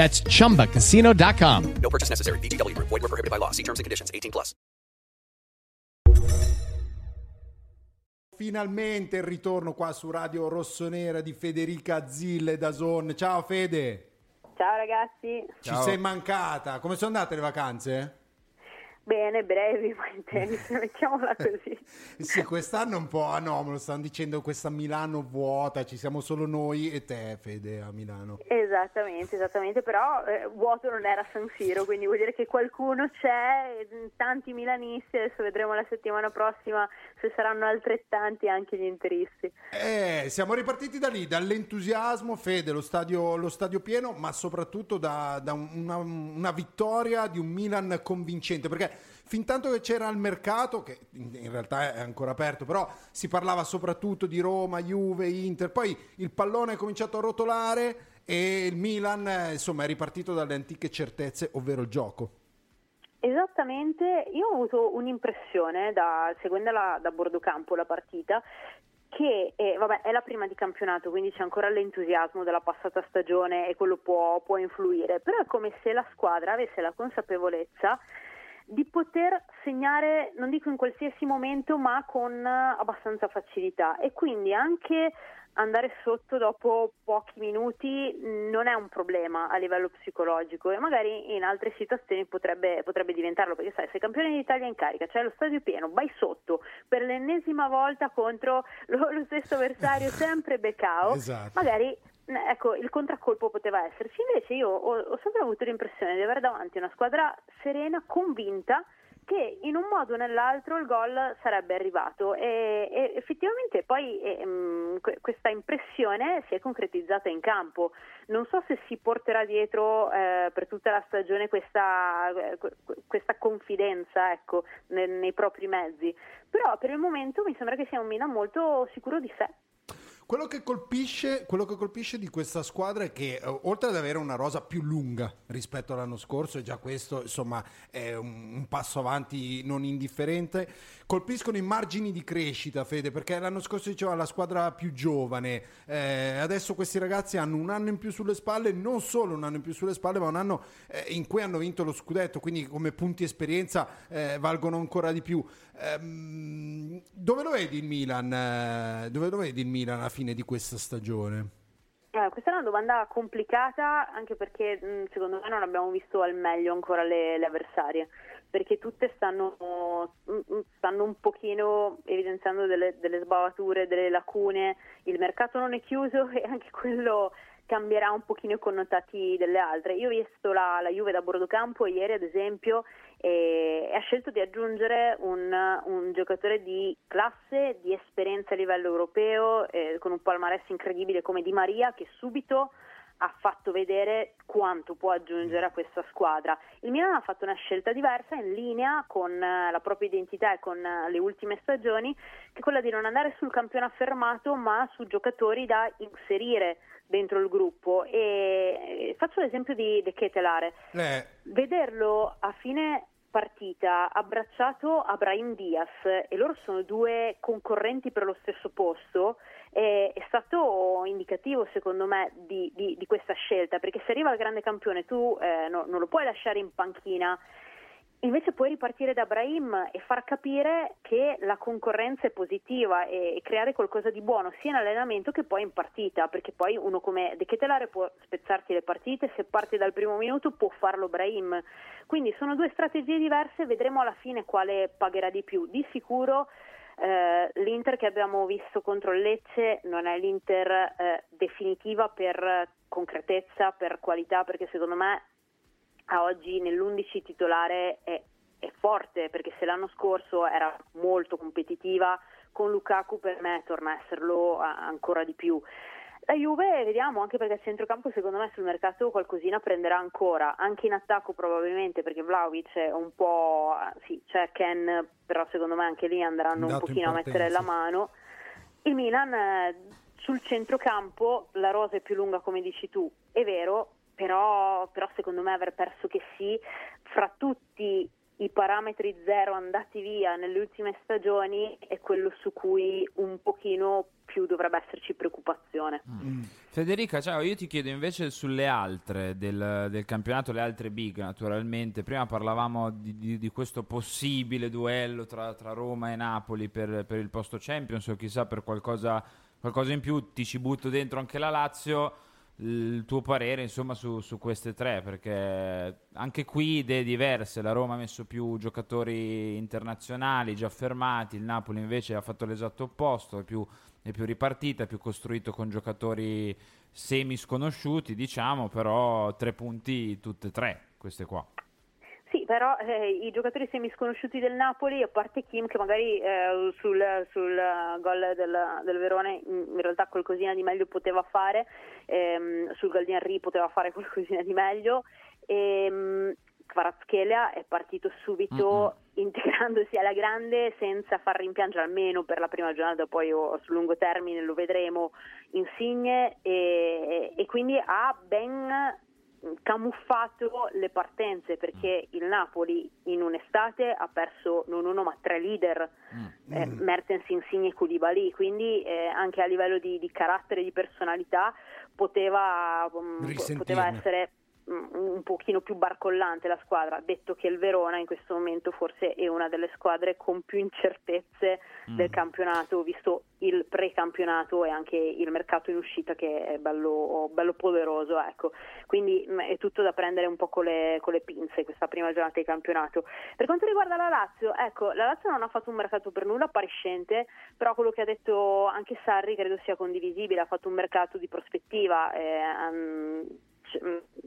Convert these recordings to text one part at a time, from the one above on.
That's chumbacasino.com. No purchase necessary. VGW Group. Void were prohibited by law. See terms and conditions. 18 plus. Finalmente il ritorno qua su Radio Rossonera di Federica Zille da Zon. Ciao Fede, Ciao ragazzi, ci sei mancata. Come sono andate le vacanze? Bene, brevi ma intense, mettiamola così. Sì, quest'anno un po', ah no, me lo stanno dicendo questa Milano vuota, ci siamo solo noi e te Fede a Milano. Esattamente, esattamente, però eh, vuoto non era San Siro, quindi vuol dire che qualcuno c'è, tanti milanisti, adesso vedremo la settimana prossima se saranno altrettanti anche gli interisti. Eh, siamo ripartiti da lì, dall'entusiasmo, Fede, lo stadio, lo stadio pieno, ma soprattutto da, da una, una vittoria di un Milan convincente, perché fin tanto che c'era il mercato, che in, realtà è ancora aperto, però si parlava soprattutto di Roma, Juve, Inter, poi il pallone è cominciato a rotolare e il Milan eh, insomma è ripartito dalle antiche certezze, ovvero il gioco. Esattamente, io ho avuto un'impressione da, seguendola da bordo campo la partita che eh, vabbè, è la prima di campionato, quindi c'è ancora l'entusiasmo della passata stagione e quello può, può influire, però è come se la squadra avesse la consapevolezza di poter segnare, non dico in qualsiasi momento, ma con abbastanza facilità. E quindi anche andare sotto dopo pochi minuti non è un problema a livello psicologico. E magari in altre situazioni potrebbe, potrebbe diventarlo perché sai, sei campione d'Italia in carica, c'è lo stadio pieno, vai sotto per l'ennesima volta contro lo, lo stesso avversario, sempre Becao, Esatto. magari ecco, il contraccolpo poteva esserci. Invece io ho, ho sempre avuto l'impressione di avere davanti una squadra serena, convinta che in un modo o nell'altro il gol sarebbe arrivato e, e effettivamente poi ehm, que- questa impressione si è concretizzata in campo. Non so se si porterà dietro eh, per tutta la stagione questa, eh, que- questa confidenza ecco, ne- nei propri mezzi, però per il momento mi sembra che sia un Milan molto sicuro di sé. Quello che, colpisce, quello che colpisce di questa squadra è che eh, oltre ad avere una rosa più lunga rispetto all'anno scorso, e già questo insomma è un, un passo avanti non indifferente, colpiscono i margini di crescita, Fede, perché l'anno scorso diceva la squadra più giovane, eh, adesso questi ragazzi hanno un anno in più sulle spalle, non solo un anno in più sulle spalle, ma un anno eh, in cui hanno vinto lo scudetto, quindi come punti esperienza eh, valgono ancora di più. Ehm, dove lo vedi il Milan? eh, dove lo vedi il Milan alla fine di questa stagione? Eh, questa è una domanda complicata anche perché secondo me non abbiamo visto al meglio ancora le, le avversarie, perché tutte stanno, stanno un pochino evidenziando delle, delle sbavature, delle lacune, il mercato non è chiuso e anche quello cambierà un pochino i connotati delle altre. Io ho visto la, la Juve da bordo campo ieri ad esempio e ha scelto di aggiungere un, un giocatore di classe, di esperienza a livello europeo, eh, con un palmarès incredibile come Di Maria che subito ha fatto vedere quanto può aggiungere a questa squadra. Il Milan ha fatto una scelta diversa in linea con eh, la propria identità e con eh, le ultime stagioni, che è quella di non andare sul campione affermato, ma su giocatori da inserire dentro il gruppo. E eh, faccio l'esempio di De Ketelare. Eh, Vederlo a fine partita abbracciato a Brahim Diaz e loro sono due concorrenti per lo stesso posto è, è stato indicativo secondo me di, di- di questa scelta perché se arriva il grande campione tu eh, no- non lo puoi lasciare in panchina Invece puoi ripartire da Brahim e far capire che la concorrenza è positiva e, e creare qualcosa di buono sia in allenamento che poi in partita, perché poi uno come De Ketelare può spezzarti le partite, se parte dal primo minuto può farlo Brahim. Quindi sono due strategie diverse, vedremo alla fine quale pagherà di più. Di sicuro eh, l'Inter che abbiamo visto contro Lecce non è l'Inter eh, definitiva per concretezza, per qualità, perché secondo me a oggi nell'11 titolare è, è, forte perché se l'anno scorso era molto competitiva con Lukaku per me torna a esserlo ancora di più. La Juve vediamo anche perché a centrocampo secondo me sul mercato qualcosina prenderà ancora, anche in attacco probabilmente perché Vlaovic è un po' sì, c'è Ken, però secondo me anche lì andranno un pochino a mettere la mano. Il Milan eh, sul centrocampo la rosa è più lunga come dici tu, è vero, però, però secondo me aver perso che sì, fra tutti i parametri zero andati via nelle ultime stagioni è quello su cui un pochino più dovrebbe esserci preoccupazione. Mm. Federica, ciao, io ti chiedo invece sulle altre del, del, campionato, le altre big naturalmente. Prima parlavamo di, di, di questo possibile duello tra, tra, Roma e Napoli per, per, il posto Champions o chissà per qualcosa, qualcosa in più, ti ci butto dentro anche la Lazio il tuo parere insomma su, su, queste tre perché anche qui idee diverse. La Roma ha messo più giocatori internazionali già fermati. Il Napoli invece ha fatto l'esatto opposto. È più, è più ripartita è più costruito con giocatori semi sconosciuti diciamo però tre punti tutte e tre queste qua sì, però eh, i giocatori semisconosciuti del Napoli, a parte Kim che magari eh, sul, sul gol del, del, Verone in realtà qualcosina di meglio poteva fare, ehm, sul gol di Henry poteva fare qualcosina di meglio, ehm, Kvaratskhelia è partito subito mm-hmm. integrandosi alla grande senza far rimpiangere almeno per la prima giornata, poi o sul lungo termine lo vedremo, Insigne e, e quindi ha ben camuffato le partenze perché il Napoli in un'estate ha perso non uno ma tre leader. Mm. eh, Mertens, Insigne e Koulibaly. Quindi eh, anche a livello di, di carattere e di personalità poteva, um, poteva essere un pochino più barcollante la squadra, detto che il Verona in questo momento forse è una delle squadre con più incertezze mm. del campionato, visto il pre-campionato e anche il mercato in uscita che è bello, bello poderoso. Ecco. Quindi mm, è tutto da prendere un po' con le, con le, pinze questa prima giornata di campionato. Per quanto riguarda la Lazio, ecco, la Lazio non ha fatto un mercato per nulla appariscente, però quello che ha detto anche Sarri credo sia condivisibile, ha fatto un mercato di prospettiva. Eh, um,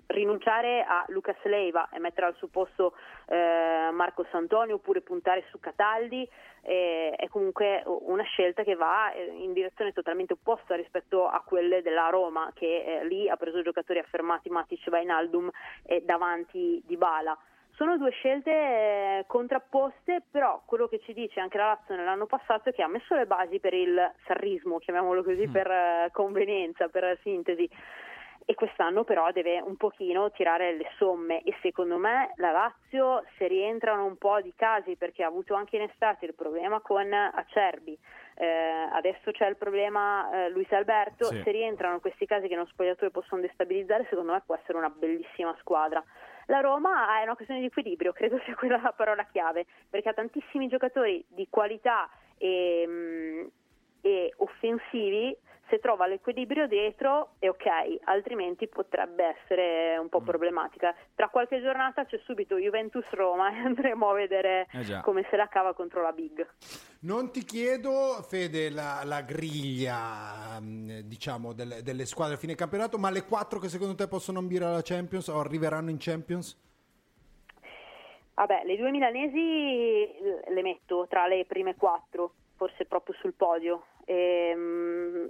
rinunciare a Lucas Leiva e mettere al suo posto eh, Marco Santonio oppure puntare su Cataldi eh, è comunque una scelta che va eh, in direzione totalmente opposta rispetto a quelle della Roma che eh, lì ha preso giocatori affermati Matic, Vainaldum e davanti di Bala. Sono due scelte eh, contrapposte, però quello che ci dice anche la Lazio nell'anno passato è che ha messo le basi per il sarrismo, chiamiamolo così, mm. per eh, convenienza, per sintesi e quest'anno però deve un pochino tirare le somme e secondo me la Lazio se rientrano un po' di casi perché ha avuto anche in estate il problema con Acerbi eh, adesso c'è il problema eh, Luis Alberto sì. se rientrano questi casi che non spogliatore possono destabilizzare secondo me può essere una bellissima squadra la Roma è una questione di equilibrio credo sia quella la parola chiave perché ha tantissimi giocatori di qualità e, mh, mm, e offensivi se trova l'equilibrio dietro è ok, altrimenti potrebbe essere un po' mm. problematica. Tra qualche giornata c'è subito Juventus-Roma e andremo a vedere eh come se la cava contro la Big. Non ti chiedo, Fede, la, la griglia mm, diciamo, delle, delle, squadre a fine campionato, ma le quattro che secondo te possono ambire alla Champions o arriveranno in Champions? Vabbè, le due milanesi le metto tra le prime quattro, forse proprio sul podio. Ehm,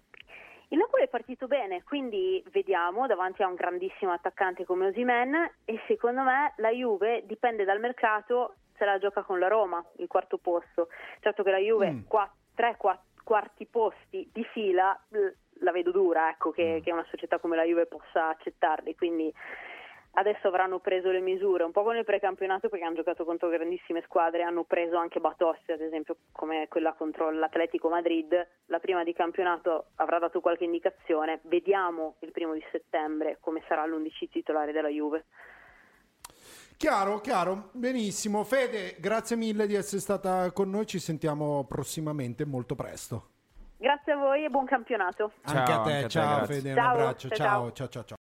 il Napoli è partito bene, quindi vediamo davanti a un grandissimo attaccante come Osimen e secondo me la Juve dipende dal mercato se la gioca con la Roma, il quarto posto. Certo che la Juve mm. qua, tre quatt- quarti posti di fila la vedo dura, ecco, che, mm. che una società come la Juve possa accettarli, quindi adesso avranno preso le misure, un po' con il precampionato perché hanno giocato contro grandissime squadre, hanno preso anche Batossi ad esempio come quella contro l'Atletico Madrid, la prima di campionato avrà dato qualche indicazione, vediamo il primo di settembre come sarà l'11 titolare della Juve. Chiaro, chiaro, benissimo. Fede, grazie mille di essere stata con noi, ci sentiamo prossimamente, molto presto. Grazie a voi e buon campionato. anche a te, anche a te, ciao. Fede, un Ciao, abbraccio, ciao, ciao, ciao. ciao, ciao, ciao.